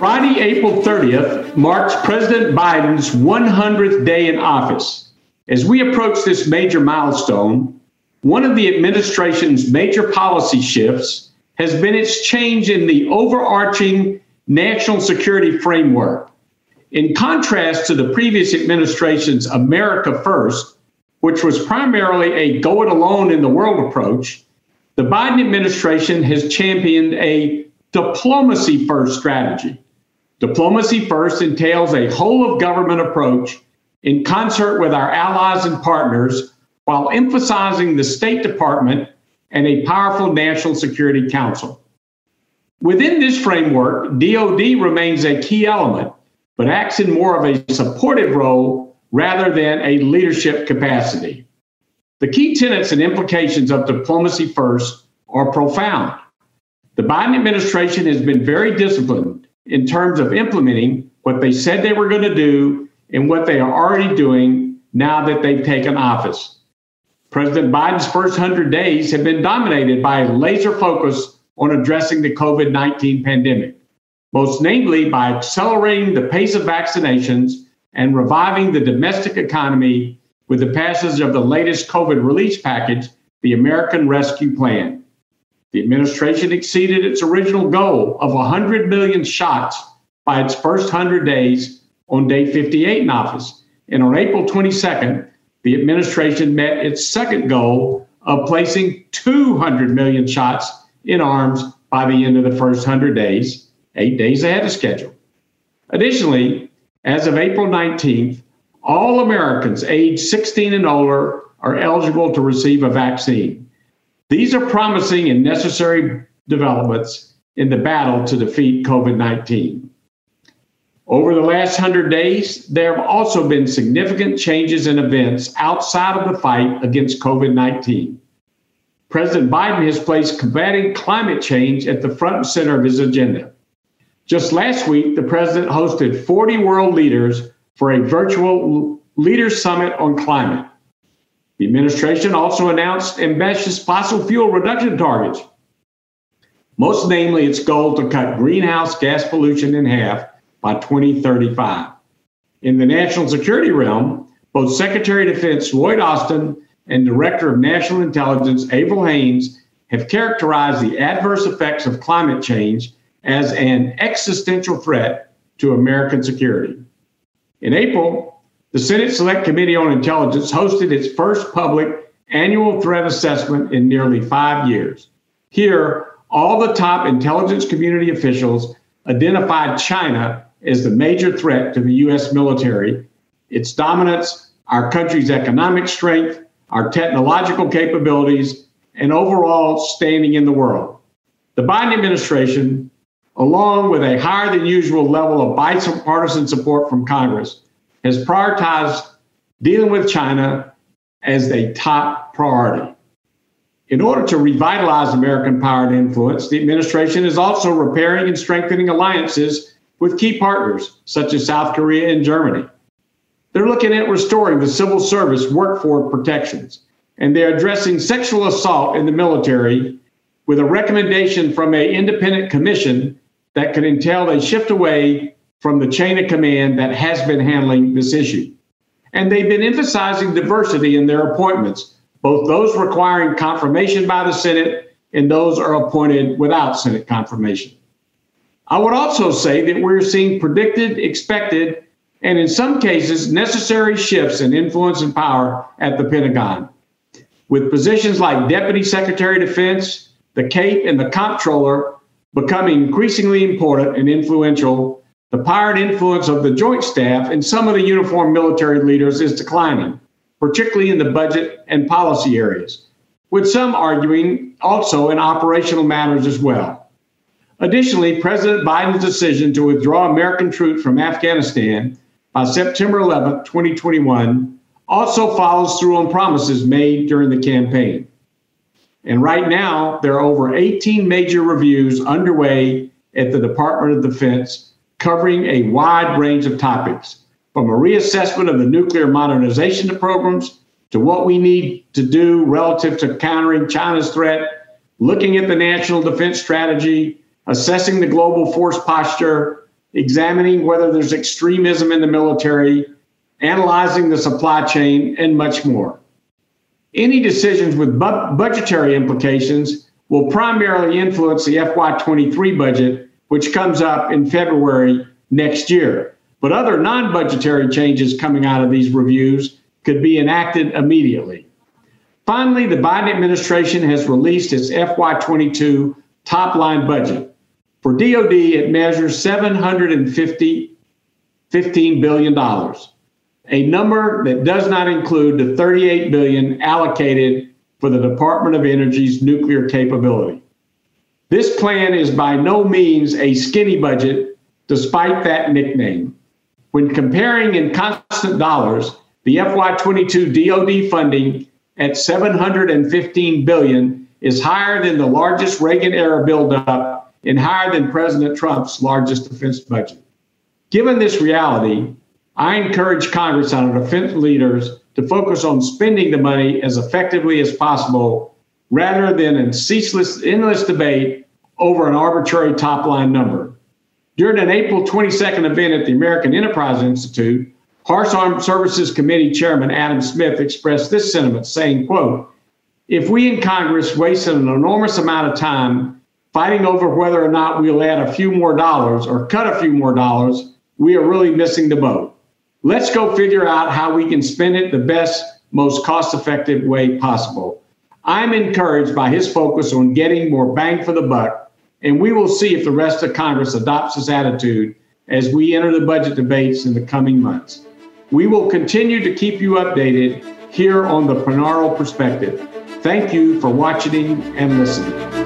Friday, April 30th marks President Biden's 100th day in office. As we approach this major milestone, one of the administration's major policy shifts has been its change in the overarching national security framework. In contrast to the previous administration's America First, which was primarily a go it alone in the world approach, the Biden administration has championed a diplomacy first strategy. Diplomacy first entails a whole of government approach in concert with our allies and partners while emphasizing the State Department and a powerful National Security Council. Within this framework, DoD remains a key element, but acts in more of a supportive role rather than a leadership capacity. The key tenets and implications of diplomacy first are profound. The Biden administration has been very disciplined in terms of implementing what they said they were going to do and what they are already doing now that they've taken office. President Biden's first 100 days have been dominated by a laser focus on addressing the COVID 19 pandemic, most namely by accelerating the pace of vaccinations and reviving the domestic economy with the passage of the latest COVID release package, the American Rescue Plan. The administration exceeded its original goal of 100 million shots by its first 100 days on day 58 in office. And on April 22nd, the administration met its second goal of placing 200 million shots in arms by the end of the first 100 days, eight days ahead of schedule. Additionally, as of April 19th, all Americans aged 16 and older are eligible to receive a vaccine. These are promising and necessary developments in the battle to defeat COVID 19. Over the last 100 days, there have also been significant changes in events outside of the fight against COVID 19. President Biden has placed combating climate change at the front and center of his agenda. Just last week, the president hosted 40 world leaders for a virtual Leaders Summit on Climate. The administration also announced ambitious fossil fuel reduction targets, most namely its goal to cut greenhouse gas pollution in half by 2035. In the national security realm, both Secretary of Defense Lloyd Austin and Director of National Intelligence Avril Haines have characterized the adverse effects of climate change as an existential threat to American security. In April, the Senate Select Committee on Intelligence hosted its first public annual threat assessment in nearly five years. Here, all the top intelligence community officials identified China as the major threat to the U.S. military, its dominance, our country's economic strength, our technological capabilities, and overall standing in the world. The Biden administration, along with a higher than usual level of bipartisan support from Congress, has prioritized dealing with China as a top priority. In order to revitalize American power and influence, the administration is also repairing and strengthening alliances with key partners such as South Korea and Germany. They're looking at restoring the civil service workforce protections, and they're addressing sexual assault in the military with a recommendation from an independent commission that could entail a shift away from the chain of command that has been handling this issue. And they've been emphasizing diversity in their appointments, both those requiring confirmation by the Senate and those are appointed without Senate confirmation. I would also say that we're seeing predicted, expected, and in some cases, necessary shifts in influence and power at the Pentagon. With positions like Deputy Secretary of Defense, the CAPE, and the Comptroller becoming increasingly important and influential the power and influence of the Joint Staff and some of the uniformed military leaders is declining, particularly in the budget and policy areas, with some arguing also in operational matters as well. Additionally, President Biden's decision to withdraw American troops from Afghanistan by September 11, 2021, also follows through on promises made during the campaign. And right now, there are over 18 major reviews underway at the Department of Defense covering a wide range of topics, from a reassessment of the nuclear modernization programs to what we need to do relative to countering China's threat, looking at the national defense strategy, assessing the global force posture, examining whether there's extremism in the military, analyzing the supply chain, and much more. Any decisions with bu- budgetary implications will primarily influence the FY23 budget, which comes up in February next year. But other non budgetary changes coming out of these reviews could be enacted immediately. Finally, the Biden administration has released its FY22 top line budget. For DoD, it measures $750 $15 billion, a number that does not include the 38 billion allocated for the Department of Energy's nuclear capability. This plan is by no means a skinny budget, despite that nickname. When comparing in constant dollars, the FY22 DoD funding at 715 billion is higher than the largest Reagan era buildup and higher than President Trump's largest defense budget. Given this reality, I encourage Congress and our defense leaders to focus on spending the money as effectively as possible rather than in ceaseless, endless debate over an arbitrary top line number. During an April 22nd event at the American Enterprise Institute, House Armed Services Committee Chairman Adam Smith expressed this sentiment, saying, quote, if we in Congress wasted an enormous amount of time fighting over whether or not we'll add a few more dollars or cut a few more dollars, we are really missing the boat. Let's go figure out how we can spend it the best, most cost effective way possible. I'm encouraged by his focus on getting more bang for the buck, and we will see if the rest of Congress adopts this attitude as we enter the budget debates in the coming months. We will continue to keep you updated here on the Punaro Perspective. Thank you for watching and listening.